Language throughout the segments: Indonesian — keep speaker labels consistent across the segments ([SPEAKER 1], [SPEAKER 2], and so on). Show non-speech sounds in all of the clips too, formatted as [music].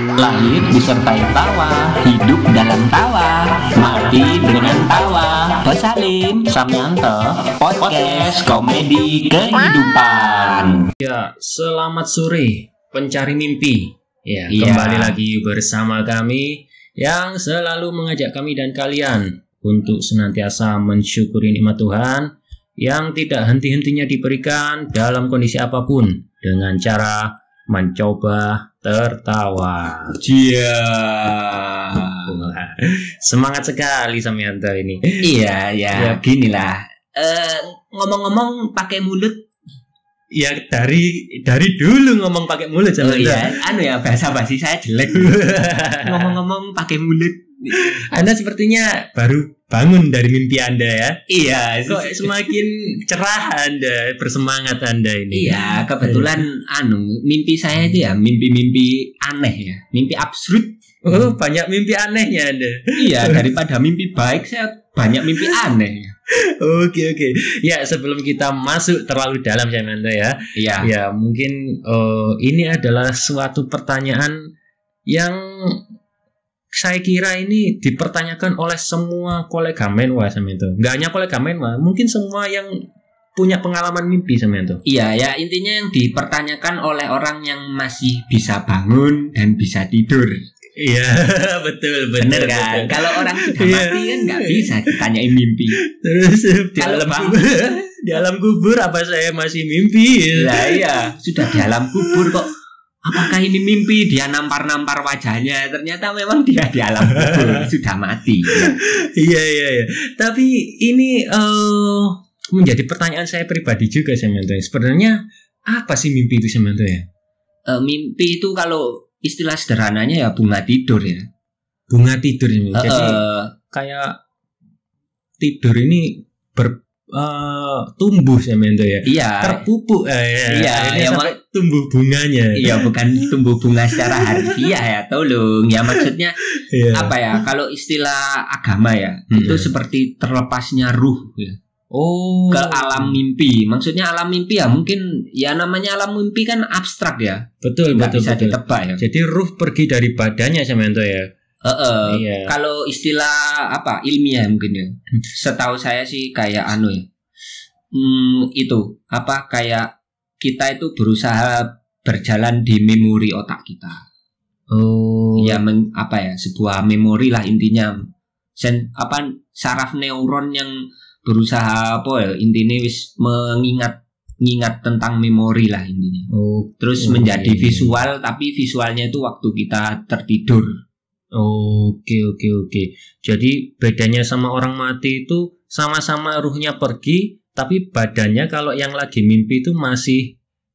[SPEAKER 1] Lahir disertai tawa, hidup dalam tawa, mati dengan tawa. Pesalim Samyanto, podcast komedi kehidupan.
[SPEAKER 2] Ya, selamat sore pencari mimpi. Ya,
[SPEAKER 1] Iya.
[SPEAKER 2] kembali lagi bersama kami yang selalu mengajak kami dan kalian untuk senantiasa mensyukuri nikmat Tuhan yang tidak henti-hentinya diberikan dalam kondisi apa pun dengan cara mencoba tertawa.
[SPEAKER 1] Cia.
[SPEAKER 2] Wah, Semangat sekali Samyanto ini.
[SPEAKER 1] Iya, ya,
[SPEAKER 2] Ya.
[SPEAKER 1] gini lah. Eh, ngomong-ngomong pakai mulut,
[SPEAKER 2] Ya dari dari dulu ngomong pakai mulut
[SPEAKER 1] oh
[SPEAKER 2] Samyanto.
[SPEAKER 1] iya, anu ya bahasa basi saya jelek. [laughs] ngomong-ngomong pakai mulut.
[SPEAKER 2] Anda sepertinya baru bangun dari mimpi Anda ya.
[SPEAKER 1] Iya,
[SPEAKER 2] Kok [laughs] semakin cerah Anda, bersemangat Anda ini.
[SPEAKER 1] Iya, kebetulan anu mimpi saya itu ya mimpi-mimpi aneh ya, mimpi absurd.
[SPEAKER 2] Oh, banyak mimpi anehnya Anda.
[SPEAKER 1] Iya, daripada mimpi baik saya banyak mimpi aneh. [laughs]
[SPEAKER 2] Oke, oke. Ya, sebelum kita masuk terlalu dalam Samyanto ya.
[SPEAKER 1] Iya.
[SPEAKER 2] Ya, mungkin eh, ini adalah suatu pertanyaan yang saya kira ini dipertanyakan oleh semua kolega menwa Samyanto. Nggak hanya kolega menwa, mungkin semua yang punya pengalaman mimpi Samyanto.
[SPEAKER 1] Iya, ya intinya yang dipertanyakan oleh orang yang masih bisa bangun dan bisa tidur.
[SPEAKER 2] Iya, [laughs] betul.
[SPEAKER 1] Bener kan?
[SPEAKER 2] betul.
[SPEAKER 1] Kalau orang sudah
[SPEAKER 2] Iya.
[SPEAKER 1] mati kan nggak bisa ditanyain mimpi.
[SPEAKER 2] Terus di
[SPEAKER 1] Kalau
[SPEAKER 2] alam kubur, [laughs] di alam kubur apa saya masih mimpi?
[SPEAKER 1] Lah iya, sudah di alam kubur kok. Apakah ini mimpi? Dia nampar-nampar wajahnya. Ternyata memang dia di alam kubur [laughs] sudah mati. Ya.
[SPEAKER 2] Iya, iya, iya. Tapi ini eh menjadi pertanyaan saya pribadi juga Samyanto. Sebenarnya apa sih mimpi itu Samyanto ya?
[SPEAKER 1] Eh, mimpi itu kalau istilah sederhananya ya bunga tidur ya.
[SPEAKER 2] Bunga tidur ini. Jadi
[SPEAKER 1] Eh,
[SPEAKER 2] kayak tidur ini ber eh, tumbuh Samyanto ya.
[SPEAKER 1] iya.
[SPEAKER 2] Terpupuk eh, ya.
[SPEAKER 1] Iya,
[SPEAKER 2] Akhirnya
[SPEAKER 1] ya,
[SPEAKER 2] sampai tumbuh bunganya.
[SPEAKER 1] Iya bukan tumbuh bunga secara harfiah ya tolong ya maksudnya
[SPEAKER 2] Iya.
[SPEAKER 1] apa ya kalau istilah agama ya
[SPEAKER 2] Hmm.
[SPEAKER 1] itu seperti terlepasnya ruh ya,
[SPEAKER 2] Oh.
[SPEAKER 1] ke alam mimpi maksudnya alam mimpi ya mungkin ya namanya alam mimpi kan abstrak ya
[SPEAKER 2] Betul,
[SPEAKER 1] nggak
[SPEAKER 2] betul,
[SPEAKER 1] bisa
[SPEAKER 2] betul.
[SPEAKER 1] ditebak ya
[SPEAKER 2] Jadi ruh pergi dari badannya Samyanto ya.
[SPEAKER 1] Eh, eh,
[SPEAKER 2] Iya.
[SPEAKER 1] kalau istilah apa? Ilmiah mungkin ya. Setahu saya sih kayak anu ya. Hmm, itu. Apa? Kayak kita itu berusaha berjalan di memori otak kita.
[SPEAKER 2] Oh.
[SPEAKER 1] ya men- apa ya? Sebuah memori lah intinya. Sen apa saraf neuron yang berusaha apa ya? Intinya wis mengingat mengingat tentang memori lah intinya.
[SPEAKER 2] Oh.
[SPEAKER 1] terus
[SPEAKER 2] Oke.
[SPEAKER 1] menjadi visual tapi visualnya itu waktu kita tertidur
[SPEAKER 2] Oke oke oke. Jadi bedanya sama orang mati itu sama-sama ruhnya pergi, tapi badannya kalau yang lagi mimpi itu masih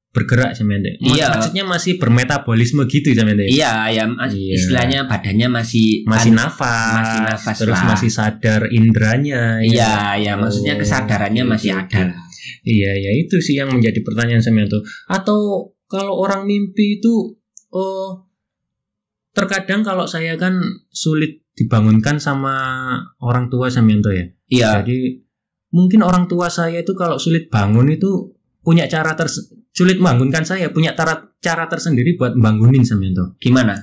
[SPEAKER 2] bergerak semente.
[SPEAKER 1] Iya.
[SPEAKER 2] Maksudnya masih bermetabolisme gitu semente.
[SPEAKER 1] iya ya
[SPEAKER 2] Iya.
[SPEAKER 1] istilahnya badannya masih
[SPEAKER 2] Masih
[SPEAKER 1] an-
[SPEAKER 2] nafas,
[SPEAKER 1] masih nafas
[SPEAKER 2] terus
[SPEAKER 1] lah.
[SPEAKER 2] masih sadar indranya.
[SPEAKER 1] iya ya maksudnya
[SPEAKER 2] Oh,
[SPEAKER 1] kesadarannya
[SPEAKER 2] oke,
[SPEAKER 1] masih
[SPEAKER 2] oke,
[SPEAKER 1] ada.
[SPEAKER 2] Iya ya itu sih yang menjadi pertanyaan Samyanto. Atau kalau orang mimpi itu oh terkadang kalau saya kan sulit dibangunkan sama orang tua Samyanto ya.
[SPEAKER 1] iya
[SPEAKER 2] Jadi mungkin orang tua saya itu kalau sulit bangun itu punya cara ters sulit membangunkan saya punya cara cara tersendiri buat bangunin Samyanto.
[SPEAKER 1] gimana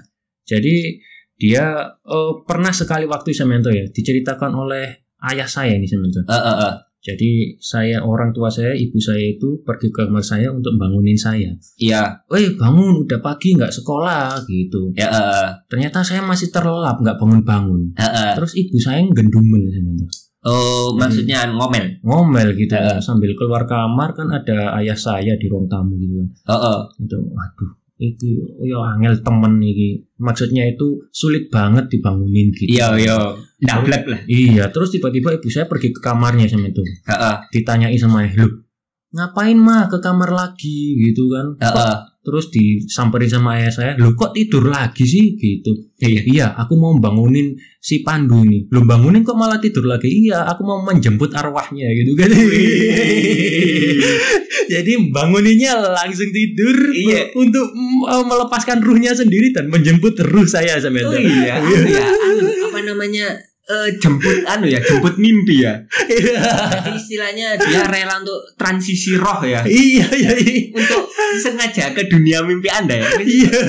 [SPEAKER 2] Jadi dia eh, pernah sekali waktu Samyanto ya diceritakan oleh ayah saya ini Samyanto.
[SPEAKER 1] Eh, eh, eh.
[SPEAKER 2] Jadi saya orang tua saya, ibu saya itu pergi ke kamar saya untuk bangunin saya.
[SPEAKER 1] iya
[SPEAKER 2] Eh bangun, udah pagi nggak sekolah gitu.
[SPEAKER 1] ya eh,
[SPEAKER 2] Ternyata saya masih terlelap nggak bangun-bangun.
[SPEAKER 1] eh, eh.
[SPEAKER 2] Terus ibu saya gendumel Samyanto.
[SPEAKER 1] oh maksudnya ngomel
[SPEAKER 2] ngomel gitu
[SPEAKER 1] Heeh.
[SPEAKER 2] sambil keluar kamar kan ada ayah saya di ruang tamu gitu kan
[SPEAKER 1] Eh, eh.
[SPEAKER 2] itu aduh iki ya angel temen iki maksudnya itu sulit banget dibangunin gitu
[SPEAKER 1] iya iya ndablek lah.
[SPEAKER 2] Iya terus tiba-tiba ibu saya pergi ke kamarnya sama itu.
[SPEAKER 1] Eh, eh.
[SPEAKER 2] ditanyai sama lu ngapain mah ke kamar lagi? Gitu kan.
[SPEAKER 1] Eh.
[SPEAKER 2] terus disamperin sama ayah saya lu kok tidur lagi sih? Gitu.
[SPEAKER 1] Iya.
[SPEAKER 2] iya aku mau bangunin si Pandu ini. Belum bangunin kok malah tidur lagi? Iya aku mau menjemput arwahnya. Gitu kan. [laughs] Jadi banguninnya langsung tidur
[SPEAKER 1] Iya.
[SPEAKER 2] untuk melepaskan ruhnya sendiri dan menjemput ruh saya sama
[SPEAKER 1] Oh
[SPEAKER 2] itu
[SPEAKER 1] iya, anu [laughs] ya, anu, apa namanya? Eh, jemput anu ya, jemput mimpi ya. Jadi istilahnya dia rela untuk transisi roh ya.
[SPEAKER 2] iya iya iya
[SPEAKER 1] Untuk sengaja ke dunia mimpi Anda ya.
[SPEAKER 2] iya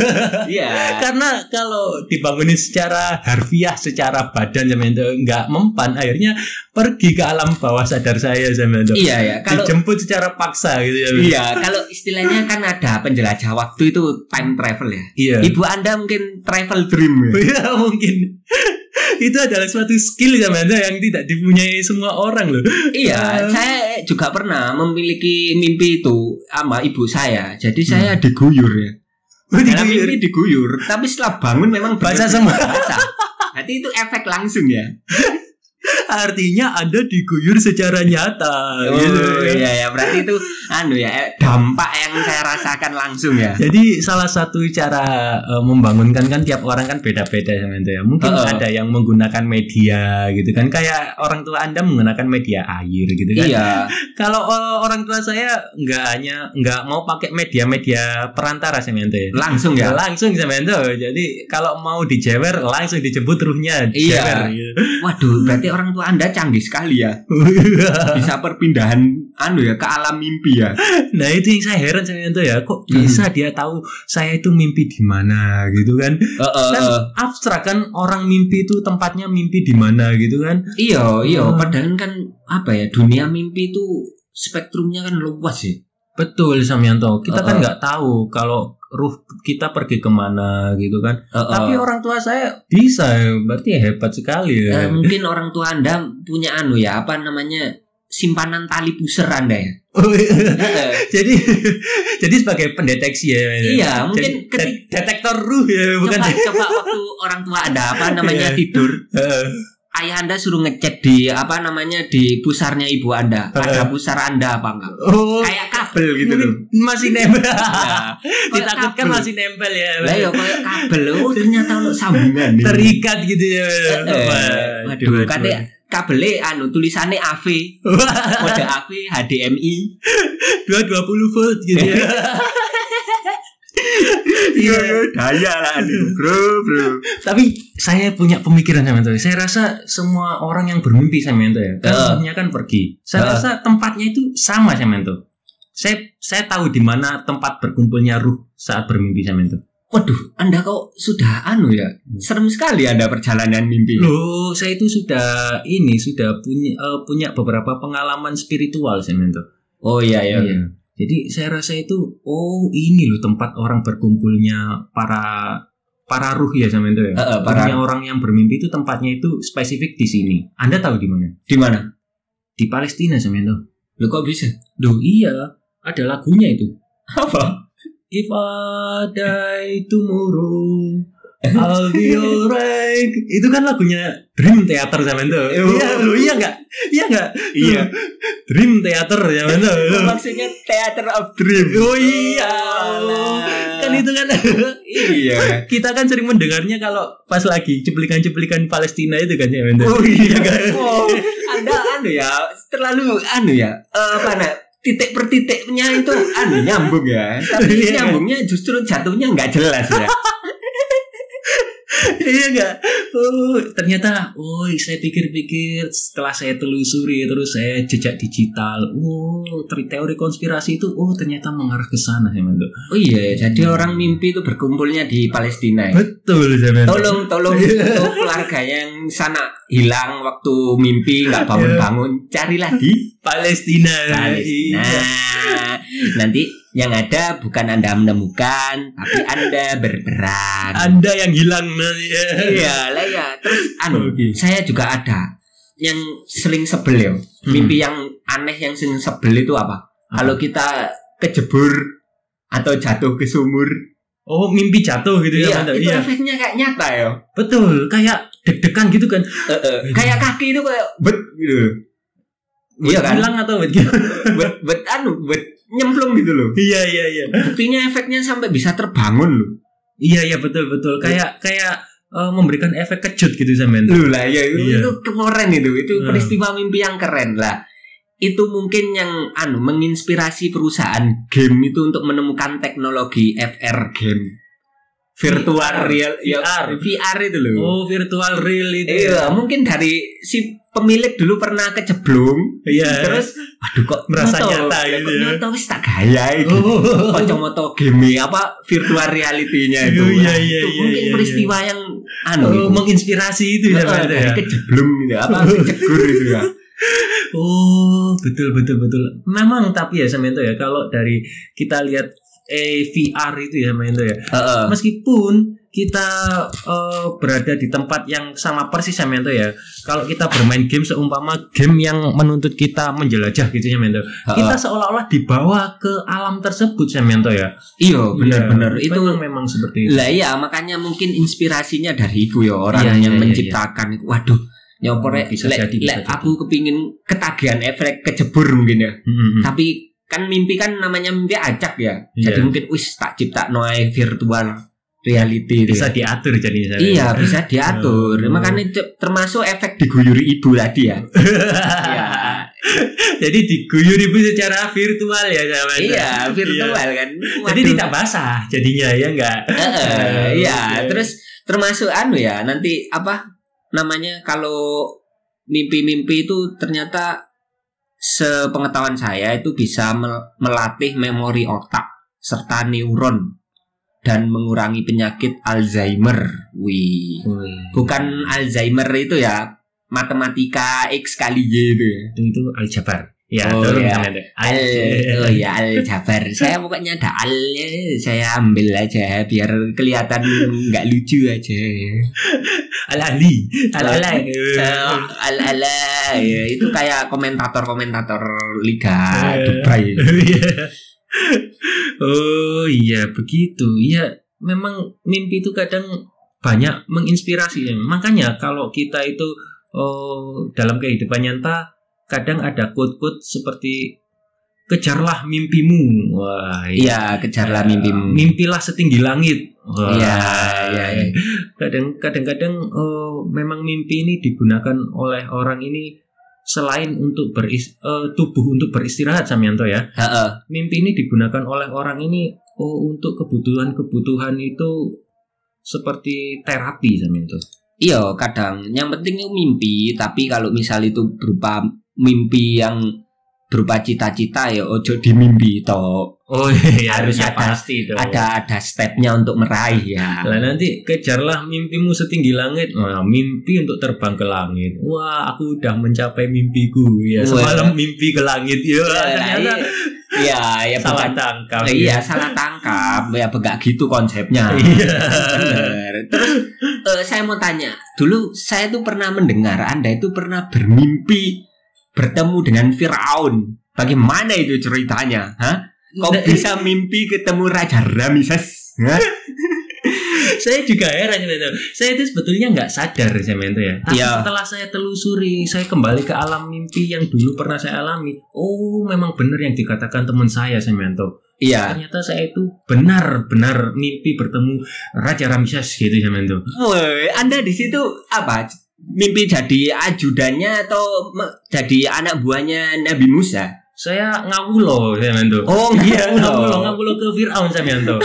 [SPEAKER 1] Iya.
[SPEAKER 2] karena kalau dibangunin secara harfiah secara badan sama itu nggak mempan akhirnya pergi ke alam bawah sadar saya sama itu
[SPEAKER 1] Iya ya. Kalau
[SPEAKER 2] dijemput secara paksa gitu ya.
[SPEAKER 1] Iya, kalau istilahnya kan ada penjelajah waktu itu time travel ya.
[SPEAKER 2] iya
[SPEAKER 1] Ibu Anda mungkin travel dream ya.
[SPEAKER 2] Iya [laughs] mungkin itu adalah suatu skill sama itu yang tidak dipunyai semua orang loh
[SPEAKER 1] Iya, saya juga pernah memiliki mimpi itu sama ibu saya. Jadi saya diguyur ya. Dalam
[SPEAKER 2] Diguyur.
[SPEAKER 1] mimpi diguyur, tapi setelah bangun memang
[SPEAKER 2] Basah
[SPEAKER 1] benar-
[SPEAKER 2] semua.
[SPEAKER 1] basah. Berarti itu efek langsung ya. [laughs]
[SPEAKER 2] artinya anda diguyur secara nyata
[SPEAKER 1] Oh
[SPEAKER 2] gitu.
[SPEAKER 1] iya ya, berarti itu anu ya eh, dampak yang saya rasakan langsung ya.
[SPEAKER 2] Jadi salah satu cara eh, membangunkan kan tiap orang kan beda-beda sama itu ya. Mungkin
[SPEAKER 1] Heeh.
[SPEAKER 2] ada yang menggunakan media gitu kan kayak orang tua Anda menggunakan media air gitu kan.
[SPEAKER 1] Iya. [laughs]
[SPEAKER 2] Kalau eh, orang tua saya nggak hanya nggak mau pakai media-media perantara sama itu ya.
[SPEAKER 1] Langsung ya.
[SPEAKER 2] Langsung sama itu. Jadi kalau mau dijewer langsung dijemput ruhnya
[SPEAKER 1] Iya.
[SPEAKER 2] jewer, gitu.
[SPEAKER 1] Waduh, berarti orang tua Anda canggih sekali ya. [laughs] Bisa perpindahan anu ya ke alam mimpi ya.
[SPEAKER 2] nah itu yang saya heran sama itu ya. Kok
[SPEAKER 1] Hmm.
[SPEAKER 2] bisa dia tahu saya itu mimpi di mana gitu kan?
[SPEAKER 1] Heeh.
[SPEAKER 2] kan abstrak kan orang mimpi itu tempatnya mimpi di mana gitu kan
[SPEAKER 1] Iya, iya,
[SPEAKER 2] Hmm.
[SPEAKER 1] padahal kan apa ya dunia mimpi itu spektrumnya kan luas ya.
[SPEAKER 2] betul Samyanto kita kan
[SPEAKER 1] Heeh.
[SPEAKER 2] nggak tahu kalau ruh kita pergi ke mana gitu kan
[SPEAKER 1] Heeh.
[SPEAKER 2] tapi orang tua saya bisa berarti hebat sekali
[SPEAKER 1] Eh,
[SPEAKER 2] ya
[SPEAKER 1] mungkin orang tua Anda punya anu ya, apa namanya? simpanan tali pusar Anda ya.
[SPEAKER 2] Oh, iya. Jadi [laughs] jadi sebagai pendeteksi ya
[SPEAKER 1] iya, mungkin
[SPEAKER 2] de- detektor ruh ya bukan
[SPEAKER 1] coba coba waktu orang tua Anda apa namanya
[SPEAKER 2] Iya.
[SPEAKER 1] tidur,
[SPEAKER 2] Heeh.
[SPEAKER 1] ayah Anda suruh ngecek di apa namanya di pusarnya ibu Anda. Ada pusar Anda apa enggak?
[SPEAKER 2] oh
[SPEAKER 1] Kayak kabel gitu loh.
[SPEAKER 2] masih nempel
[SPEAKER 1] Nah,
[SPEAKER 2] ditakutkan
[SPEAKER 1] kabel.
[SPEAKER 2] masih nempel ya
[SPEAKER 1] Lah ya kayak kabel. Oh, [laughs] ternyata ono sambungan. nih.
[SPEAKER 2] terikat gitu ya
[SPEAKER 1] Eh, waduh, katanya kabelnya anu tulisannya AV, mode AV, HDMI.
[SPEAKER 2] 220 volt gitu ya. [laughs]
[SPEAKER 1] Iya, daya lah bro, bro.
[SPEAKER 2] Tapi saya punya pemikiran sama. Saya rasa semua orang yang bermimpi sama itu ya, kan ruhnya kan pergi. Saya
[SPEAKER 1] Heeh.
[SPEAKER 2] rasa tempatnya itu sama sama itu. Saya saya tahu di mana tempat berkumpulnya ruh saat bermimpi sama itu.
[SPEAKER 1] Waduh, Anda kok sudah anu ya? Serem sekali ada perjalanan mimpi.
[SPEAKER 2] Loh, saya itu sudah ini sudah punya eh, punya beberapa pengalaman spiritual sama itu.
[SPEAKER 1] Oh iya iya.
[SPEAKER 2] Iya. Jadi saya rasa itu oh ini loh tempat orang berkumpulnya para para ruh ya sama itu ya.
[SPEAKER 1] Heeh, para-
[SPEAKER 2] Ruhnya orang yang bermimpi itu tempatnya itu spesifik di sini. Anda tahu di mana?
[SPEAKER 1] Di mana?
[SPEAKER 2] Di Palestina sama itu.
[SPEAKER 1] Lo kok bisa?
[SPEAKER 2] Duh iya, ada lagunya itu.
[SPEAKER 1] Apa?
[SPEAKER 2] If I die tomorrow, I'll be alright. [laughs] Itu kan lagunya Dream Theater sama itu.
[SPEAKER 1] Oh.
[SPEAKER 2] Iya, lu iya enggak? Iya enggak?
[SPEAKER 1] Iya.
[SPEAKER 2] Dream Theater sama itu.
[SPEAKER 1] Maksudnya Theater of Dream.
[SPEAKER 2] Oh iya.
[SPEAKER 1] Alah.
[SPEAKER 2] Kan itu kan
[SPEAKER 1] Iya. [laughs]
[SPEAKER 2] kita kan sering mendengarnya kalau pas lagi cuplikan-cuplikan Palestina itu kan ya.
[SPEAKER 1] Oh [laughs] iya
[SPEAKER 2] kan?
[SPEAKER 1] Oh, Anda anu ya, terlalu anu ya. Eh, apa nak? Titik per titiknya itu anu nyambung ya. [laughs] Tapi
[SPEAKER 2] Iya.
[SPEAKER 1] nyambungnya justru jatuhnya nggak jelas ya. [laughs]
[SPEAKER 2] iya enggak? Oh, ternyata oh saya pikir-pikir setelah saya telusuri terus saya jejak digital. Oh, teori konspirasi itu oh ternyata mengarah ke sana ya.
[SPEAKER 1] Oh iya, jadi orang mimpi itu berkumpulnya di Palestina. Ya?
[SPEAKER 2] Betul, saya.
[SPEAKER 1] Tolong, tolong untuk keluarga yang sana hilang waktu mimpi nggak bangun-bangun, carilah di
[SPEAKER 2] Palestina.
[SPEAKER 1] Palestina.
[SPEAKER 2] Iya.
[SPEAKER 1] Nanti yang ada bukan anda menemukan, tapi anda berperang.
[SPEAKER 2] Anda yang hilang nanti ya.
[SPEAKER 1] Iya lah ya. Terus anu,
[SPEAKER 2] Oke.
[SPEAKER 1] saya juga ada yang seling sebel ya. Mimpi yang aneh yang seling sebel itu apa?
[SPEAKER 2] Apa?
[SPEAKER 1] Kalau kita kejebur atau jatuh ke sumur,
[SPEAKER 2] Oh, mimpi jatuh gitu ya,
[SPEAKER 1] iya, itu
[SPEAKER 2] Iya.
[SPEAKER 1] efeknya kayak nyata ya.
[SPEAKER 2] Betul, kayak deg-degan gitu kan.
[SPEAKER 1] Eh, eh, kayak kaki itu kayak bet gitu. Iya kan?
[SPEAKER 2] Hilang atau bet gimana?
[SPEAKER 1] Bet, bet anu, bet nyemplung gitu loh.
[SPEAKER 2] Iya, iya, iya.
[SPEAKER 1] Buktinya efeknya sampai bisa terbangun loh.
[SPEAKER 2] Iya, iya betul, betul. Kayak kayak eh, memberikan efek kejut gitu sama.
[SPEAKER 1] Lu lah ya itu,
[SPEAKER 2] Iya.
[SPEAKER 1] itu keren itu. Itu
[SPEAKER 2] Nah.
[SPEAKER 1] peristiwa mimpi yang keren lah. Itu mungkin yang anu menginspirasi perusahaan game itu untuk menemukan teknologi FR game. virtual real ya,
[SPEAKER 2] VR.
[SPEAKER 1] VR itu loh.
[SPEAKER 2] Oh, virtual real itu.
[SPEAKER 1] Iya, mungkin dari si pemilik dulu pernah kejeblung,
[SPEAKER 2] Iya.
[SPEAKER 1] terus waduh kok
[SPEAKER 2] Merasa nyata
[SPEAKER 1] kok
[SPEAKER 2] gitu ya.
[SPEAKER 1] nyoto wis tak gaya iki.
[SPEAKER 2] Oh.
[SPEAKER 1] Kacamata game apa virtual reality-nya itu.
[SPEAKER 2] Iya, iya, iya,
[SPEAKER 1] itu
[SPEAKER 2] iya,
[SPEAKER 1] mungkin
[SPEAKER 2] iya,
[SPEAKER 1] peristiwa yang anu
[SPEAKER 2] Oh,
[SPEAKER 1] itu.
[SPEAKER 2] menginspirasi itu ya,
[SPEAKER 1] dari
[SPEAKER 2] ya.
[SPEAKER 1] kejeblung gitu, apa kecegur itu ya.
[SPEAKER 2] Oh, betul betul betul. Memang tapi ya Samento ya kalau dari kita lihat eh VR itu ya Samento ya.
[SPEAKER 1] Heeh.
[SPEAKER 2] Meskipun kita eh, berada di tempat yang sama persis Samento ya. Kalau kita bermain game seumpama game yang menuntut kita menjelajah gitu ya Samento. Kita seolah-olah dibawa ke alam tersebut Samento ya.
[SPEAKER 1] Iya, benar-benar
[SPEAKER 2] Iya,
[SPEAKER 1] itu
[SPEAKER 2] memang, memang seperti itu.
[SPEAKER 1] Lah iya, makanya mungkin inspirasinya dari iku ya orang
[SPEAKER 2] Iya,
[SPEAKER 1] yang
[SPEAKER 2] iya, iya,
[SPEAKER 1] menciptakan itu. Waduh, nyopo rek
[SPEAKER 2] bisa
[SPEAKER 1] lek-
[SPEAKER 2] jadi.
[SPEAKER 1] aku kepingin ketagihan efek kejebur mungkin ya.
[SPEAKER 2] Hmm, hmm.
[SPEAKER 1] Tapi kan mimpi kan namanya mimpi acak ya.
[SPEAKER 2] Iya.
[SPEAKER 1] Jadi mungkin wis tak cipta noe virtual reality itu
[SPEAKER 2] bisa
[SPEAKER 1] ya.
[SPEAKER 2] diatur jadinya.
[SPEAKER 1] Iya, bisa diatur.
[SPEAKER 2] Hmm.
[SPEAKER 1] Makanya termasuk efek diguyuri ibu tadi ya. [laughs] Iya.
[SPEAKER 2] Jadi diguyur ibu secara virtual ya sama
[SPEAKER 1] iya, virtual kan.
[SPEAKER 2] Jadi
[SPEAKER 1] Waduh.
[SPEAKER 2] tidak basah jadinya ya enggak.
[SPEAKER 1] Heeh, Iya,
[SPEAKER 2] Oke.
[SPEAKER 1] terus termasuk anu ya, nanti apa namanya kalau mimpi-mimpi itu ternyata sepengetahuan saya itu bisa mel- melatih memori otak serta neuron dan mengurangi penyakit Alzheimer. Wih, bukan Alzheimer itu ya matematika X kali Y itu ya.
[SPEAKER 2] itu itu aljabar. Ya,
[SPEAKER 1] Oh, iya.
[SPEAKER 2] ada.
[SPEAKER 1] Al, oh ya Al Jabar. Saya pokoknya ada alnya, saya ambil aja biar kelihatan nggak lucu aja.
[SPEAKER 2] Al Ali, al ala.
[SPEAKER 1] Eh, al ala ya, itu kayak komentator-komentator Liga
[SPEAKER 2] Eh.
[SPEAKER 1] Dubai.
[SPEAKER 2] Oh iya begitu. Iya, memang mimpi itu kadang banyak menginspirasi. Makanya kalau kita itu oh, dalam kehidupan nyata kadang ada quote-quote seperti kejarlah mimpimu. Wah,
[SPEAKER 1] Iya, kejarlah mimpimu.
[SPEAKER 2] Mimpilah setinggi langit. Wah,
[SPEAKER 1] Iya, iya, iya.
[SPEAKER 2] Kadang kadang-kadang oh, memang mimpi ini digunakan oleh orang ini selain untuk beris eh, tubuh untuk beristirahat Samyanto ya.
[SPEAKER 1] Heeh.
[SPEAKER 2] Mimpi ini digunakan oleh orang ini oh untuk kebutuhan-kebutuhan itu seperti terapi Samyanto.
[SPEAKER 1] Iya, kadang yang penting itu mimpi, tapi kalau misal itu berupa mimpi yang berupa cita-cita ya ojo di mimpi toh.
[SPEAKER 2] Oh iya
[SPEAKER 1] Harus
[SPEAKER 2] harusnya
[SPEAKER 1] ada-
[SPEAKER 2] pasti dong.
[SPEAKER 1] Ada ada stepnya untuk meraih ya.
[SPEAKER 2] Lah nanti kejarlah mimpimu setinggi langit. Wah, mimpi untuk terbang ke langit. Wah, aku udah mencapai mimpiku. Ya, semalam mimpi ke langit. Ya, ternyata
[SPEAKER 1] Iya, ya
[SPEAKER 2] salah
[SPEAKER 1] bukan
[SPEAKER 2] tangkap.
[SPEAKER 1] Nah, iya salah tangkap ya begak gitu konsepnya
[SPEAKER 2] Iya.
[SPEAKER 1] bener terus eh, saya mau tanya dulu saya tuh pernah mendengar anda itu pernah bermimpi bertemu dengan Firaun bagaimana itu ceritanya Hah? kok
[SPEAKER 2] Nah,
[SPEAKER 1] bisa mimpi ketemu Raja Ramses [laughs]
[SPEAKER 2] saya juga heran Cemento. Saya itu sebetulnya nggak sadar Cemento ya. Tapi
[SPEAKER 1] Iya.
[SPEAKER 2] setelah saya telusuri, saya kembali ke alam mimpi yang dulu pernah saya alami. Oh, memang benar yang dikatakan teman saya Cemento.
[SPEAKER 1] iya
[SPEAKER 2] Ternyata saya itu benar-benar mimpi bertemu Raja Ramses gitu Cemento.
[SPEAKER 1] Woi, anda di situ apa mimpi jadi ajudannya atau jadi anak buahnya Nabi Musa
[SPEAKER 2] Saya ngawulo Cemento.
[SPEAKER 1] oh
[SPEAKER 2] Iya, [laughs]
[SPEAKER 1] ngawulo.
[SPEAKER 2] ngawulo, ngawulo ke Fir'aun Cemento.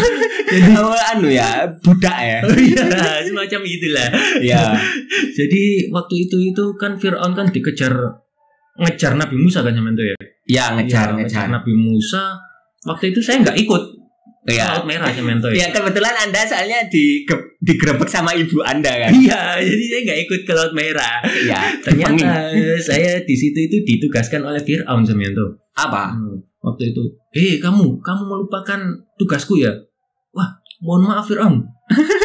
[SPEAKER 1] Oh, [laughs] anu ya budak ya
[SPEAKER 2] Iya, semacam itulah.
[SPEAKER 1] ya [laughs]
[SPEAKER 2] Jadi waktu itu itu kan Fir'aun kan dikejar ngejar Nabi Musa kan Cemento ya.
[SPEAKER 1] ya ngejar
[SPEAKER 2] Iya,
[SPEAKER 1] ngejar
[SPEAKER 2] Nabi Musa. Waktu itu saya nggak ikut
[SPEAKER 1] ya
[SPEAKER 2] Laut Merah Cemento ya.
[SPEAKER 1] ya kebetulan anda soalnya di digerebek sama ibu anda kan
[SPEAKER 2] Iya, jadi saya nggak ikut ke Laut Merah.
[SPEAKER 1] ya
[SPEAKER 2] Ternyata saya di situ itu ditugaskan oleh Fir'aun Cemento.
[SPEAKER 1] apa
[SPEAKER 2] Hmm, waktu itu, eh kamu, kamu melupakan tugasku ya? Wah, mohon maaf Fir'aun.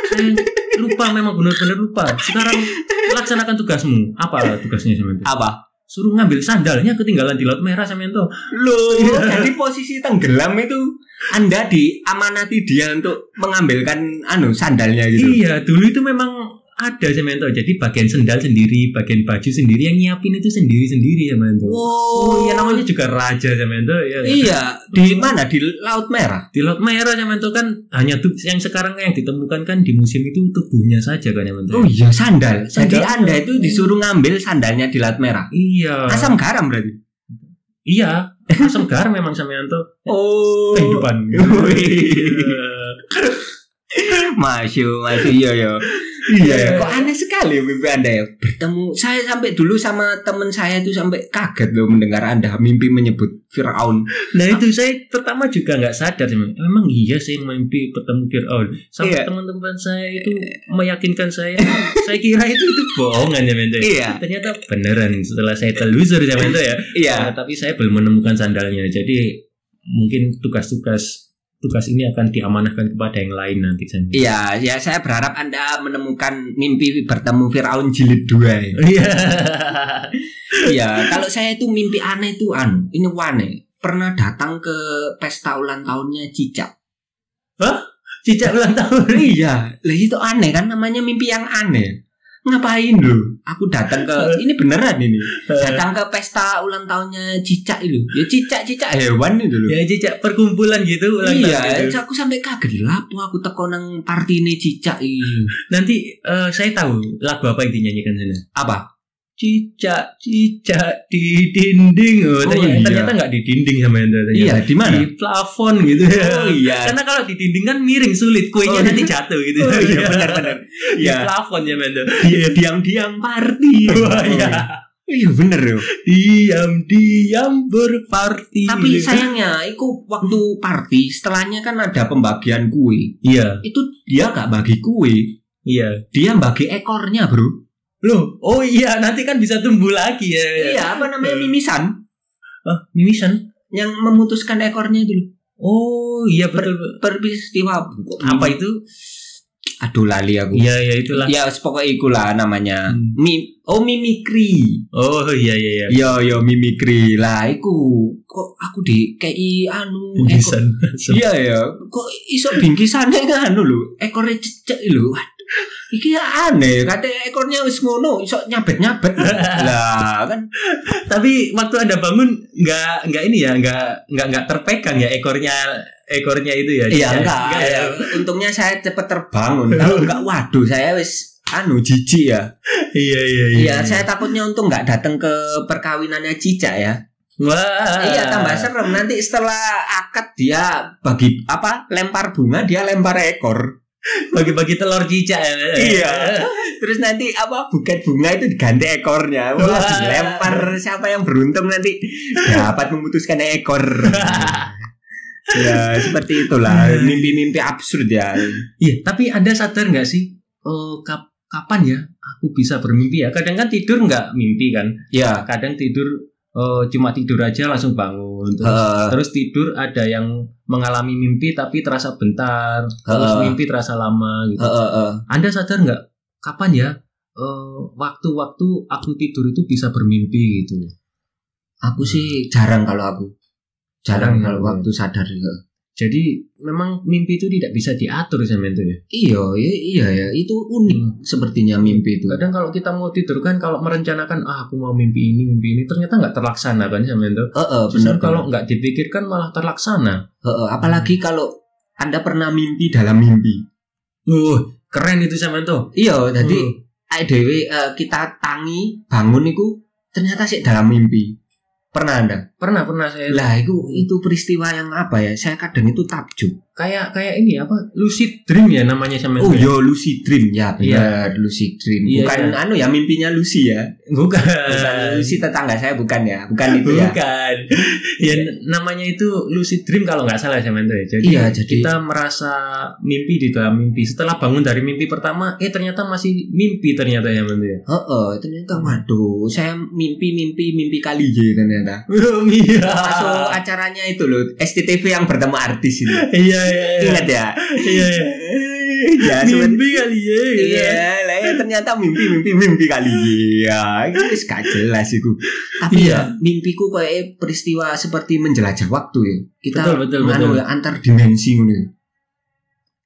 [SPEAKER 2] saya lupa memang benar-benar lupa. Sekarang laksanakan tugasmu. Apa tugasnya Cemento?
[SPEAKER 1] apa
[SPEAKER 2] Suruh ngambil sandalnya ketinggalan di Laut Merah Cemento.
[SPEAKER 1] Loh, [laughs]
[SPEAKER 2] Iya.
[SPEAKER 1] jadi posisi tenggelam itu Anda diamanati dia untuk mengambilkan anu sandalnya gitu.
[SPEAKER 2] Iya, dulu itu memang ada Cemento. Jadi bagian sendal sendiri, bagian baju sendiri yang nyiapin itu sendiri-sendiri Cemento. Oh, iya namanya juga raja Cemento ya.
[SPEAKER 1] Iya, di mana? Di Laut Merah.
[SPEAKER 2] Di Laut Merah Cemento kan hanya tuh yang sekarang yang ditemukan kan di museum itu tubuhnya saja kan Cemento.
[SPEAKER 1] Oh iya, sandal. Jadi
[SPEAKER 2] Sandal.
[SPEAKER 1] Anda itu disuruh ngambil sandalnya di Laut Merah.
[SPEAKER 2] Iya.
[SPEAKER 1] Asam garam berarti.
[SPEAKER 2] Iya, asam garam memang Cemento.
[SPEAKER 1] Oh.
[SPEAKER 2] Kehidupan. [laughs] [laughs]
[SPEAKER 1] Masyu, masyu, iya ya. Iya ya, kok aneh sekali mimpi Anda ya. Bertemu saya sampai dulu sama teman saya itu sampai kaget loh mendengar Anda mimpi menyebut Firaun.
[SPEAKER 2] Nah itu saya pertama juga nggak sadar sih. Emang iya saya mimpi ketemu Fir'aun. Sampai
[SPEAKER 1] Iya.
[SPEAKER 2] teman-teman saya itu meyakinkan saya. saya kira itu itu bohongan ya Mento.
[SPEAKER 1] Iya.
[SPEAKER 2] Ternyata beneran setelah saya telusur ya Mento ya.
[SPEAKER 1] Iya.
[SPEAKER 2] Nah, tapi saya belum menemukan sandalnya. Jadi mungkin tugas-tugas tugas ini akan diamanahkan kepada yang lain nanti saya.
[SPEAKER 1] Iya, ya saya berharap Anda menemukan mimpi bertemu Firaun jilid 2.
[SPEAKER 2] Iya. [laughs]
[SPEAKER 1] Iya, kalau saya itu mimpi aneh itu anu, ini wane. Pernah datang ke pesta ulang tahunnya Cicak.
[SPEAKER 2] Cicak ulang tahun.
[SPEAKER 1] iya, lah itu aneh kan namanya mimpi yang aneh. Ngapain lu? Aku datang ke [laughs] ini beneran ini. [laughs] Datang ke pesta ulang tahunnya Cicak itu. Ya Cicak-cicak hewan itu loh.
[SPEAKER 2] Ya cicak perkumpulan gitu ulang
[SPEAKER 1] iya,
[SPEAKER 2] tahun itu.
[SPEAKER 1] aku sampai kaget lah. Aku teko nang partine Cicak ini.
[SPEAKER 2] Nanti eh, saya tahu lagu apa yang dinyanyikan sana.
[SPEAKER 1] Apa?
[SPEAKER 2] Cicak cicak di dinding. Oh,
[SPEAKER 1] Oh,
[SPEAKER 2] ternyata,
[SPEAKER 1] iya.
[SPEAKER 2] ternyata nggak di dinding sama yang ternyata.
[SPEAKER 1] Iya, di mana?
[SPEAKER 2] Di plafon gitu ya.
[SPEAKER 1] Oh iya.
[SPEAKER 2] Karena kalau di dinding kan miring sulit, kuenya
[SPEAKER 1] Oh,
[SPEAKER 2] nanti jatuh gitu.
[SPEAKER 1] Oh iya benar-benar.
[SPEAKER 2] Di
[SPEAKER 1] Iya.
[SPEAKER 2] plafon ya Mendo.
[SPEAKER 1] Di- Diam-diam party.
[SPEAKER 2] Wah, iya.
[SPEAKER 1] Iya bener yo.
[SPEAKER 2] Diam-diam berparti.
[SPEAKER 1] Tapi sayangnya, itu waktu party setelahnya kan ada pembagian kue.
[SPEAKER 2] Iya,
[SPEAKER 1] Itu dia gak bagi kue,
[SPEAKER 2] iya.
[SPEAKER 1] dia bagi ekornya bro.
[SPEAKER 2] Loh, oh iya nanti kan bisa tumbuh lagi ya.
[SPEAKER 1] Iya apa namanya mimisan
[SPEAKER 2] Oh, mimisan.
[SPEAKER 1] yang memutuskan ekornya loh.
[SPEAKER 2] Oh iya betul.
[SPEAKER 1] Peristiwa
[SPEAKER 2] Apa itu?
[SPEAKER 1] Aduh lali aku.
[SPEAKER 2] Iya iya itulah.
[SPEAKER 1] Ya pokoknya ikulah namanya.
[SPEAKER 2] Hmm.
[SPEAKER 1] Mi oh mimikri.
[SPEAKER 2] Oh iya iya iya.
[SPEAKER 1] Yo yo mimikri lah. Iku kok aku di KI anu ekor.
[SPEAKER 2] Mimisan.
[SPEAKER 1] Iya ya. Kok iso bingkisane kan anu lho. Ekornya cecek lho. Waduh. Iki aneh, kate ekornya wis ngono, iso nyabet-nyabet. [laughs] lah kan
[SPEAKER 2] Tapi waktu anda bangun nggak nggak ini ya nggak nggak nggak terpegang ya ekornya ekornya itu ya.
[SPEAKER 1] Iya
[SPEAKER 2] Cicak?
[SPEAKER 1] enggak,
[SPEAKER 2] ya.
[SPEAKER 1] ya. Untungnya saya cepet terbangun. Kalau [laughs] enggak waduh saya wis anu jijik ya.
[SPEAKER 2] Iya iya
[SPEAKER 1] Iya, saya takutnya untung nggak datang ke perkawinannya Cica ya.
[SPEAKER 2] Wah.
[SPEAKER 1] Iya, tambah serem. Nanti setelah akad dia bagi apa? Lempar bunga, dia lempar ekor.
[SPEAKER 2] Bagi-bagi telur cicak ya.
[SPEAKER 1] Iya. [laughs] Terus nanti apa? Buket bunga itu diganti ekornya. Wah, dilempar siapa yang beruntung nanti dapat memutuskan ekor. [laughs] ya, seperti itulah mimpi-mimpi absurd ya.
[SPEAKER 2] Iya, tapi anda sadar nggak sih? eh, kap- kapan ya aku bisa bermimpi ya? Kadang kan tidur nggak mimpi kan?
[SPEAKER 1] Ya,
[SPEAKER 2] Kadang tidur eh, cuma tidur aja langsung bangun. Terus,
[SPEAKER 1] eh,
[SPEAKER 2] terus tidur ada yang mengalami mimpi tapi terasa bentar. Terus
[SPEAKER 1] Heeh.
[SPEAKER 2] mimpi terasa lama gitu.
[SPEAKER 1] eh, eh, eh.
[SPEAKER 2] Anda sadar nggak kapan ya eh, waktu-waktu aku tidur itu bisa bermimpi gitu?
[SPEAKER 1] Aku sih jarang kalau aku.
[SPEAKER 2] Jarang
[SPEAKER 1] Jarang
[SPEAKER 2] ya,
[SPEAKER 1] kalau
[SPEAKER 2] ya.
[SPEAKER 1] waktu sadar ya.
[SPEAKER 2] Jadi memang mimpi itu tidak bisa diatur sama itu ya.
[SPEAKER 1] Iya, iya, iya ya. Itu unik sepertinya mimpi itu.
[SPEAKER 2] Kadang kalau kita mau tidur kan kalau merencanakan ah aku mau mimpi ini mimpi ini ternyata nggak terlaksana kan sama itu.
[SPEAKER 1] Eh, eh,
[SPEAKER 2] Justru
[SPEAKER 1] benar
[SPEAKER 2] kalau nggak dipikirkan malah terlaksana.
[SPEAKER 1] Eh, eh, apalagi kalau Anda pernah mimpi dalam mimpi.
[SPEAKER 2] Uh, keren itu sama itu.
[SPEAKER 1] Iya, jadi
[SPEAKER 2] Hmm.
[SPEAKER 1] awake dhewe eh, kita tangi bangun itu ternyata sih dalam mimpi. Pernah Anda?
[SPEAKER 2] pernah pernah saya
[SPEAKER 1] Lah, itu itu peristiwa yang apa ya? Saya kadang itu takjub.
[SPEAKER 2] Kayak kayak ini apa lucid dream ya namanya sama
[SPEAKER 1] Oh, yo lucid dream ya,
[SPEAKER 2] Iya.
[SPEAKER 1] benar lucid dream.
[SPEAKER 2] Iya,
[SPEAKER 1] Bukan
[SPEAKER 2] iya.
[SPEAKER 1] anu ya mimpinya Lucy ya.
[SPEAKER 2] Bukan.
[SPEAKER 1] Bukan Lucy tetangga saya bukan ya, bukan itu ya.
[SPEAKER 2] Bukan. ya namanya itu lucid dream kalau nggak salah sama itu ya. Jadi,
[SPEAKER 1] Iya, jadi-
[SPEAKER 2] kita merasa mimpi di dalam mimpi. Setelah bangun dari mimpi pertama, eh ternyata masih mimpi ternyata ya itu ya.
[SPEAKER 1] Heeh, ternyata waduh, saya mimpi-mimpi mimpi kali J ternyata. [laughs]
[SPEAKER 2] Iya.
[SPEAKER 1] Masuk acaranya itu loh, STTV yang bertemu artis itu.
[SPEAKER 2] Iya iya. iya.
[SPEAKER 1] Ingat ya?
[SPEAKER 2] Iya iya.
[SPEAKER 1] ya,
[SPEAKER 2] Mimpi kali ya. gitu.
[SPEAKER 1] Iya, lah ya ternyata mimpi mimpi mimpi kali ya. Itu gak jelas iku. Tapi
[SPEAKER 2] Iya.
[SPEAKER 1] ya mimpiku kayak peristiwa seperti menjelajah waktu ya. Kita
[SPEAKER 2] Betul, betul,
[SPEAKER 1] nganu
[SPEAKER 2] betul.
[SPEAKER 1] ya, antar dimensi ya.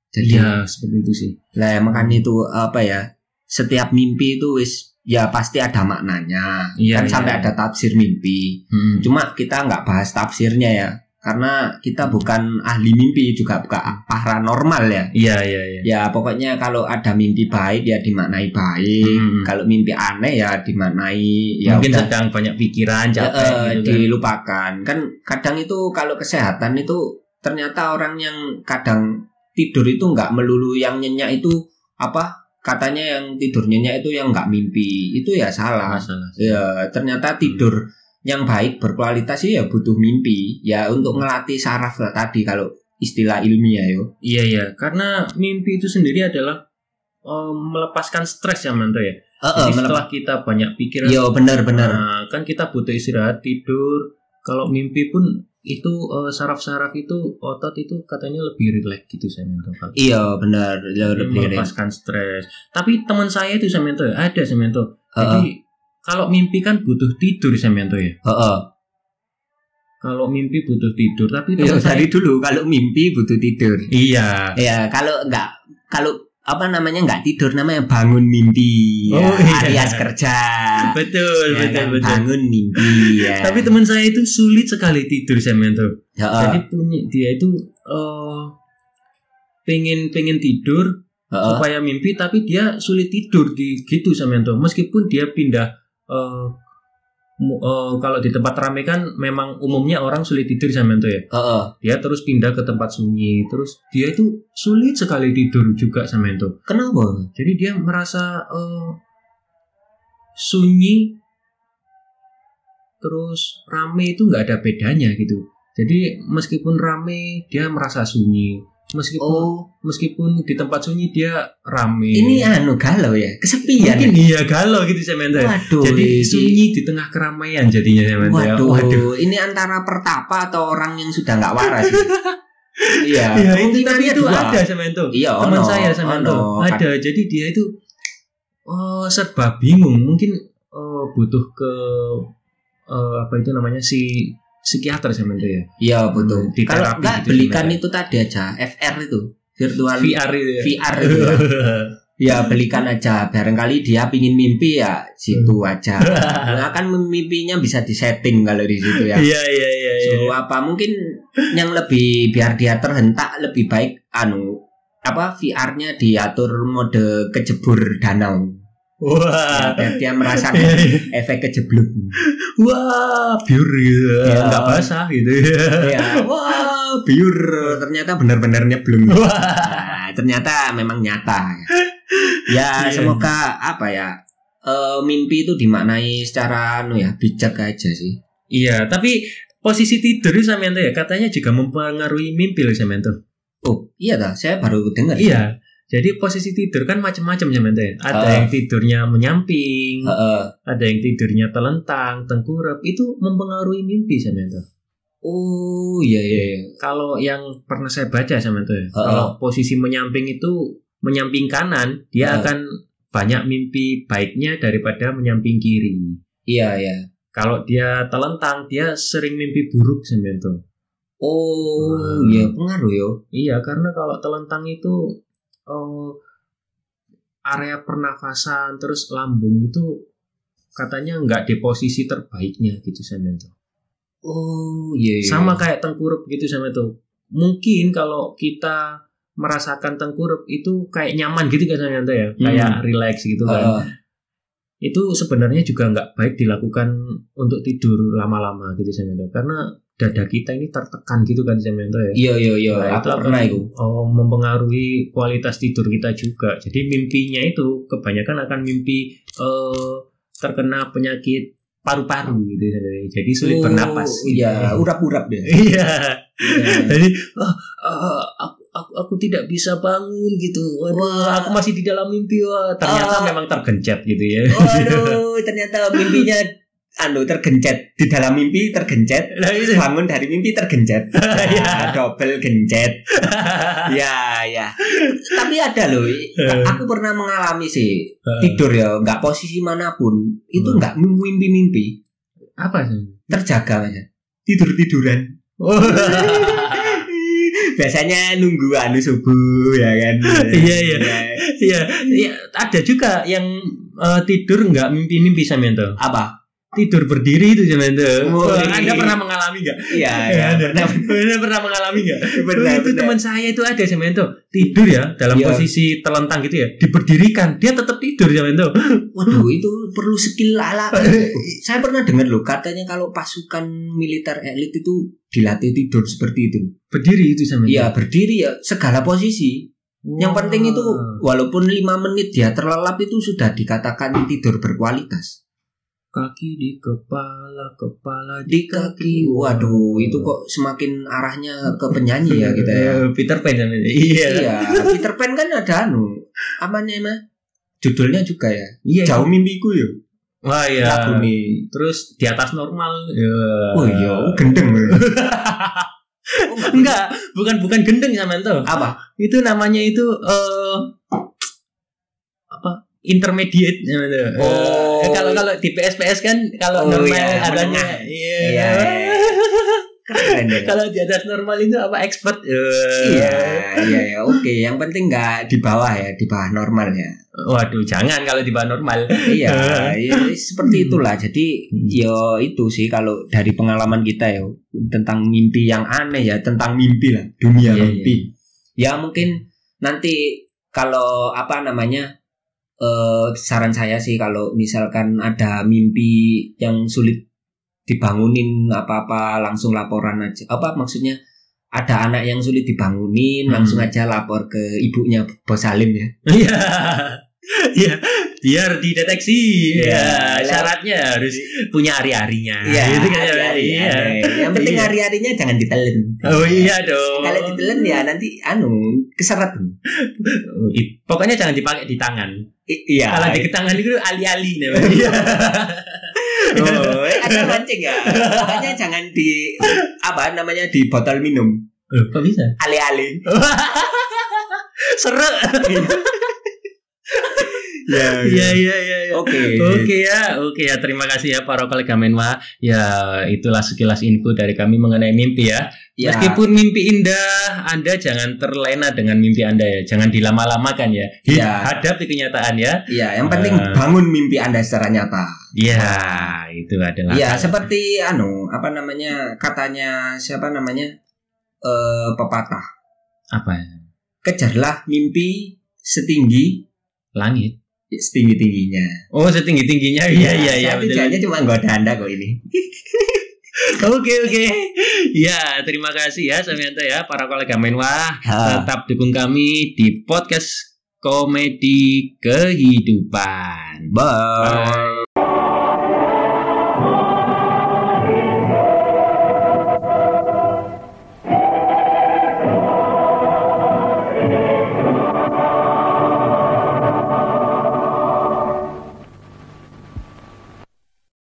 [SPEAKER 1] Jadi
[SPEAKER 2] Iya seperti itu sih.
[SPEAKER 1] lah ya, makanya itu apa ya? Setiap mimpi itu wis ya pasti ada maknanya.
[SPEAKER 2] Iya,
[SPEAKER 1] kan
[SPEAKER 2] iya,
[SPEAKER 1] sampai
[SPEAKER 2] iya.
[SPEAKER 1] ada tafsir mimpi.
[SPEAKER 2] Hmm.
[SPEAKER 1] Cuma kita nggak bahas tafsirnya ya. Karena kita bukan ahli mimpi juga bukan paranormal ya.
[SPEAKER 2] Iya iya iya.
[SPEAKER 1] Ya pokoknya kalau ada mimpi baik ya dimaknai baik.
[SPEAKER 2] Hmm.
[SPEAKER 1] Kalau mimpi aneh ya dimaknai ya
[SPEAKER 2] Mungkin
[SPEAKER 1] udah
[SPEAKER 2] sedang banyak pikiran,
[SPEAKER 1] ya,
[SPEAKER 2] capek
[SPEAKER 1] eh,
[SPEAKER 2] gitu kan.
[SPEAKER 1] dilupakan. Kan kadang itu kalau kesehatan itu ternyata orang yang kadang tidur itu nggak melulu yang nyenyak itu apa katanya yang tidur nyenyak itu yang nggak mimpi itu ya salah
[SPEAKER 2] masalah
[SPEAKER 1] ya ternyata tidur yang baik berkualitas sih ya butuh mimpi ya untuk ngelatih saraf lah tadi kalau istilah ilmiah yo
[SPEAKER 2] iya iya karena mimpi itu sendiri adalah eh, melepaskan stres ya manto ya Jadi setelah kita banyak pikiran
[SPEAKER 1] yo benar-benar
[SPEAKER 2] Nah, kan kita butuh istirahat, tidur. Kalau mimpi pun itu eh, saraf-saraf itu otot itu katanya lebih rileks gitu saya mento.
[SPEAKER 1] iya benar lebih
[SPEAKER 2] melepaskan stres. Tapi teman saya itu saya mento ya, ada saya.
[SPEAKER 1] Heeh.
[SPEAKER 2] Jadi kalau mimpi kan butuh tidur saya mento ya.
[SPEAKER 1] Heeh.
[SPEAKER 2] Kalau mimpi butuh tidur, tapi
[SPEAKER 1] Ya,
[SPEAKER 2] saya
[SPEAKER 1] dari dulu kalau mimpi butuh tidur
[SPEAKER 2] iya.
[SPEAKER 1] ya kalau nggak kalau apa namanya nggak tidur namanya bangun mimpi ya,
[SPEAKER 2] Oh, iya.
[SPEAKER 1] alias kerja
[SPEAKER 2] Betul,
[SPEAKER 1] Ya
[SPEAKER 2] betul,
[SPEAKER 1] kan?
[SPEAKER 2] betul.
[SPEAKER 1] bangun mimpi ya
[SPEAKER 2] Tapi teman saya itu sulit sekali tidur saya mento.
[SPEAKER 1] Heeh.
[SPEAKER 2] Jadi punya dia itu eh pengen pengen tidur
[SPEAKER 1] Heeh.
[SPEAKER 2] supaya mimpi tapi dia sulit tidur di gitu Samento meskipun dia pindah mu- eh, kalau di tempat ramai kan memang umumnya orang sulit tidur Samento ya.
[SPEAKER 1] Heeh.
[SPEAKER 2] dia terus pindah ke tempat sunyi terus dia itu sulit sekali tidur juga Samento
[SPEAKER 1] kenapa?
[SPEAKER 2] Jadi dia merasa eh, sunyi terus rame itu nggak ada bedanya gitu. Jadi meskipun rame dia merasa sunyi meskipun
[SPEAKER 1] oh
[SPEAKER 2] meskipun di tempat sunyi dia rame
[SPEAKER 1] ini anu galau ya kesepian
[SPEAKER 2] mungkin iya galau gitu saya Mento.
[SPEAKER 1] waduh
[SPEAKER 2] jadi
[SPEAKER 1] ini-
[SPEAKER 2] sunyi di tengah keramaian jadinya saya Mento ya.
[SPEAKER 1] Waduh,
[SPEAKER 2] waduh
[SPEAKER 1] ini antara pertapa atau orang yang sudah nggak waras. [laughs] iya,
[SPEAKER 2] Iya, itu tapi itu
[SPEAKER 1] dua.
[SPEAKER 2] ada Semento.
[SPEAKER 1] Iya,
[SPEAKER 2] Teman
[SPEAKER 1] ono,
[SPEAKER 2] saya Semento
[SPEAKER 1] ono.
[SPEAKER 2] ada. Jadi dia itu oh, serba bingung. Mungkin oh, butuh ke eh, apa itu namanya si psikiater Semento ya.
[SPEAKER 1] Iya betul.
[SPEAKER 2] Di
[SPEAKER 1] Kalau
[SPEAKER 2] terapi
[SPEAKER 1] nggak
[SPEAKER 2] gitu
[SPEAKER 1] belikan
[SPEAKER 2] sebenarnya.
[SPEAKER 1] itu tadi aja, FR itu virtual
[SPEAKER 2] VR itu ya.
[SPEAKER 1] VR itu ya. [laughs] Ya belikan aja. Barangkali dia pingin mimpi ya situ
[SPEAKER 2] Hmm.
[SPEAKER 1] aja. Nah, kan mimpinya bisa disetting kalau di situ ya.
[SPEAKER 2] Iya iya iya. iya.
[SPEAKER 1] So apa mungkin yang lebih biar dia terhentak lebih baik anu apa VR-nya diatur mode kejebur danau. Ya,
[SPEAKER 2] Wah.
[SPEAKER 1] biar dia merasakan [laughs]
[SPEAKER 2] iya.
[SPEAKER 1] efek kejebluk.
[SPEAKER 2] Wah, biur gitu.
[SPEAKER 1] Ya.
[SPEAKER 2] Enggak basah gitu.
[SPEAKER 1] ya, wah, biur ternyata benar-benar nyeblung.
[SPEAKER 2] Wah.
[SPEAKER 1] Nah, ternyata memang nyata. Ya,
[SPEAKER 2] Iya.
[SPEAKER 1] semoga apa ya? eh, mimpi itu dimaknai secara anu ya, bijak aja sih.
[SPEAKER 2] Iya, tapi posisi tidur itu ya katanya juga mempengaruhi mimpi loh.
[SPEAKER 1] Oh, iya dah, saya baru dengar.
[SPEAKER 2] Iya. Jadi posisi tidur kan macam-macam ya. Ada
[SPEAKER 1] Ah.
[SPEAKER 2] yang tidurnya menyamping,
[SPEAKER 1] Heeh.
[SPEAKER 2] ada yang tidurnya telentang, tengkurap. Itu mempengaruhi mimpi Samyanto.
[SPEAKER 1] Oh, iya iya iya.
[SPEAKER 2] Kalau yang pernah saya baca Samyanto ya,
[SPEAKER 1] Ah.
[SPEAKER 2] kalau posisi menyamping itu menyamping kanan, dia
[SPEAKER 1] Ah.
[SPEAKER 2] akan banyak mimpi baiknya daripada menyamping kiri.
[SPEAKER 1] Iya iya.
[SPEAKER 2] Kalau dia telentang, dia sering mimpi buruk Samyanto.
[SPEAKER 1] Oh,
[SPEAKER 2] Hmm.
[SPEAKER 1] iya pengaruh yo.
[SPEAKER 2] Iya, karena kalau telentang itu eh, area pernafasan terus lambung itu katanya nggak di posisi terbaiknya gitu Samento.
[SPEAKER 1] Oh, iya iya.
[SPEAKER 2] Sama kayak tengkurap gitu Samento. Mungkin kalau kita merasakan tengkurap itu kayak nyaman gitu kan Samento ya,
[SPEAKER 1] Hmm.
[SPEAKER 2] kayak relax gitu kan.
[SPEAKER 1] Heeh.
[SPEAKER 2] Itu sebenarnya juga nggak baik dilakukan untuk tidur lama-lama gitu Samento. Karena dada kita ini tertekan gitu kan Samento ya.
[SPEAKER 1] Iya iya iya.
[SPEAKER 2] Nah,
[SPEAKER 1] Aku
[SPEAKER 2] itu
[SPEAKER 1] pernah itu.
[SPEAKER 2] oh, mempengaruhi kualitas tidur kita juga. Jadi mimpinya itu kebanyakan akan mimpi eh, terkena penyakit paru-paru gitu sebenarnya. Jadi sulit
[SPEAKER 1] Oh,
[SPEAKER 2] bernapas. gitu.
[SPEAKER 1] Iya, urap-urap deh. [laughs]
[SPEAKER 2] Iya.
[SPEAKER 1] Iya.
[SPEAKER 2] Jadi ah, ah, aku, aku aku tidak bisa bangun gitu. Waduh,
[SPEAKER 1] Wah.
[SPEAKER 2] aku masih di dalam mimpi. Wah, ternyata
[SPEAKER 1] Ah.
[SPEAKER 2] memang tergencet gitu ya.
[SPEAKER 1] Waduh, ternyata mimpinya anu tergencet di dalam mimpi tergencet
[SPEAKER 2] itu.
[SPEAKER 1] bangun dari mimpi tergencet. [laughs]
[SPEAKER 2] Iya.
[SPEAKER 1] ya, double gencet. [laughs] Ya ya tapi ada loh aku pernah mengalami sih tidur ya nggak posisi mana pun itu
[SPEAKER 2] Hmm.
[SPEAKER 1] nggak mimpi-mimpi.
[SPEAKER 2] Apa sih?
[SPEAKER 1] terjaga aja tidur tiduran [laughs] biasanya nunggu anu subuh ya kan?
[SPEAKER 2] Iya, iya. Iya, iya, ada juga yang eh, tidur nggak mimpi-mimpi Samento.
[SPEAKER 1] apa
[SPEAKER 2] tidur berdiri itu Samento.
[SPEAKER 1] Oh,
[SPEAKER 2] Wah,
[SPEAKER 1] iya.
[SPEAKER 2] Anda pernah mengalami nggak?
[SPEAKER 1] Iya, [laughs]
[SPEAKER 2] Anda, Anda pernah mengalami nggak?
[SPEAKER 1] Benar,
[SPEAKER 2] itu teman saya itu ada Samento tidur ya dalam
[SPEAKER 1] Iya.
[SPEAKER 2] posisi telentang gitu ya, diberdirikan dia tetap tidur Samento. [gasps]
[SPEAKER 1] Waduh, itu perlu skill ala. [laughs] Saya pernah dengar loh katanya kalau pasukan militer elit itu dilatih tidur seperti itu.
[SPEAKER 2] Berdiri itu Samento.
[SPEAKER 1] Iya, berdiri ya segala posisi. Yang penting itu walaupun lima menit dia terlelap itu sudah dikatakan tidur berkualitas.
[SPEAKER 2] Kaki di kepala, kepala
[SPEAKER 1] Di kaki, waduh, itu kok semakin arahnya ke penyanyi ya kita ya.
[SPEAKER 2] Eh, Peter Pan Samento. Iya.
[SPEAKER 1] Iya, Peter Pan kan ada anu, apa namanya? Judulnya juga ya.
[SPEAKER 2] Iya.
[SPEAKER 1] Jauh mimpiku ya.
[SPEAKER 2] Wah iya.
[SPEAKER 1] Lagu nih.
[SPEAKER 2] Terus di atas normal. Ya.
[SPEAKER 1] Oh iya, gendeng. [laughs]
[SPEAKER 2] Enggak, bukan bukan gendeng Samento.
[SPEAKER 1] Apa?
[SPEAKER 2] Itu namanya itu eh apa? Intermediate Samento.
[SPEAKER 1] Oh.
[SPEAKER 2] Eh, kalau kalau di PSPS kan kalau
[SPEAKER 1] Oh,
[SPEAKER 2] normal
[SPEAKER 1] iya,
[SPEAKER 2] adanya iya.
[SPEAKER 1] Iya. Keren deh.
[SPEAKER 2] kalau di atas normal itu apa expert?
[SPEAKER 1] Iya, iya, ya. Oke, yang penting nggak di bawah ya, di bawah normal ya.
[SPEAKER 2] Waduh, jangan kalau di bawah normal.
[SPEAKER 1] iya, [laughs] iya, seperti itulah. Jadi,
[SPEAKER 2] Hmm.
[SPEAKER 1] yo itu sih kalau dari pengalaman kita ya tentang mimpi yang aneh ya, tentang mimpi lah, dunia
[SPEAKER 2] Iya,
[SPEAKER 1] mimpi. Ya mungkin nanti kalau apa namanya eh saran saya sih kalau misalkan ada mimpi yang sulit dibangunin apa-apa langsung laporan aja. Apa maksudnya? Ada anak yang sulit dibangunin,
[SPEAKER 2] Hmm.
[SPEAKER 1] langsung aja lapor ke ibunya Bos Salim ya.
[SPEAKER 2] Iya. Iya, biar dideteksi.
[SPEAKER 1] Iya.
[SPEAKER 2] Ya, syaratnya harus punya hari-harinya.
[SPEAKER 1] Iya,
[SPEAKER 2] gitu kan ya. Iya.
[SPEAKER 1] aneh. Yang penting
[SPEAKER 2] Iya.
[SPEAKER 1] hari-harinya jangan ditelen.
[SPEAKER 2] Oh iya dong.
[SPEAKER 1] Kalau ditelen ya nanti anu keseret.
[SPEAKER 2] Pokoknya jangan dipakai di tangan.
[SPEAKER 1] I- iya.
[SPEAKER 2] Kalau di tangan itu ali-ali namanya. [laughs]
[SPEAKER 1] Oh, eh, ada mancing ya. Makanya jangan di apa namanya di botol minum.
[SPEAKER 2] Loh, kok bisa?
[SPEAKER 1] Ale-ale. [laughs]
[SPEAKER 2] Seru.
[SPEAKER 1] Ya.
[SPEAKER 2] Iya iya iya. iya.
[SPEAKER 1] Oke.
[SPEAKER 2] Oke ya, oke ya. Terima kasih ya para kolega Menwa. Ya itulah sekilas info dari kami mengenai mimpi ya.
[SPEAKER 1] Ya.
[SPEAKER 2] Meskipun mimpi indah, Anda jangan terlena dengan mimpi Anda ya. Jangan dilama-lamakan ya.
[SPEAKER 1] Ya.
[SPEAKER 2] Hadapi kenyataan ya.
[SPEAKER 1] Iya, yang penting
[SPEAKER 2] Eh.
[SPEAKER 1] bangun mimpi Anda secara nyata.
[SPEAKER 2] Ya, itu adalah.
[SPEAKER 1] Iya, seperti anu, apa namanya? Katanya siapa namanya? Eh pepatah.
[SPEAKER 2] apa ya?
[SPEAKER 1] Kejarlah mimpi setinggi
[SPEAKER 2] Langit.
[SPEAKER 1] Setinggi tingginya.
[SPEAKER 2] Oh, setinggi tingginya. Iya iya iya.
[SPEAKER 1] Tujuannya cuma goda Anda kok ini. [laughs]
[SPEAKER 2] Oke oke. Ya, terima kasih ya Samianto ya para kolega Menwa.
[SPEAKER 1] Ha.
[SPEAKER 2] Tetap dukung kami di podcast komedi kehidupan.
[SPEAKER 1] Bye.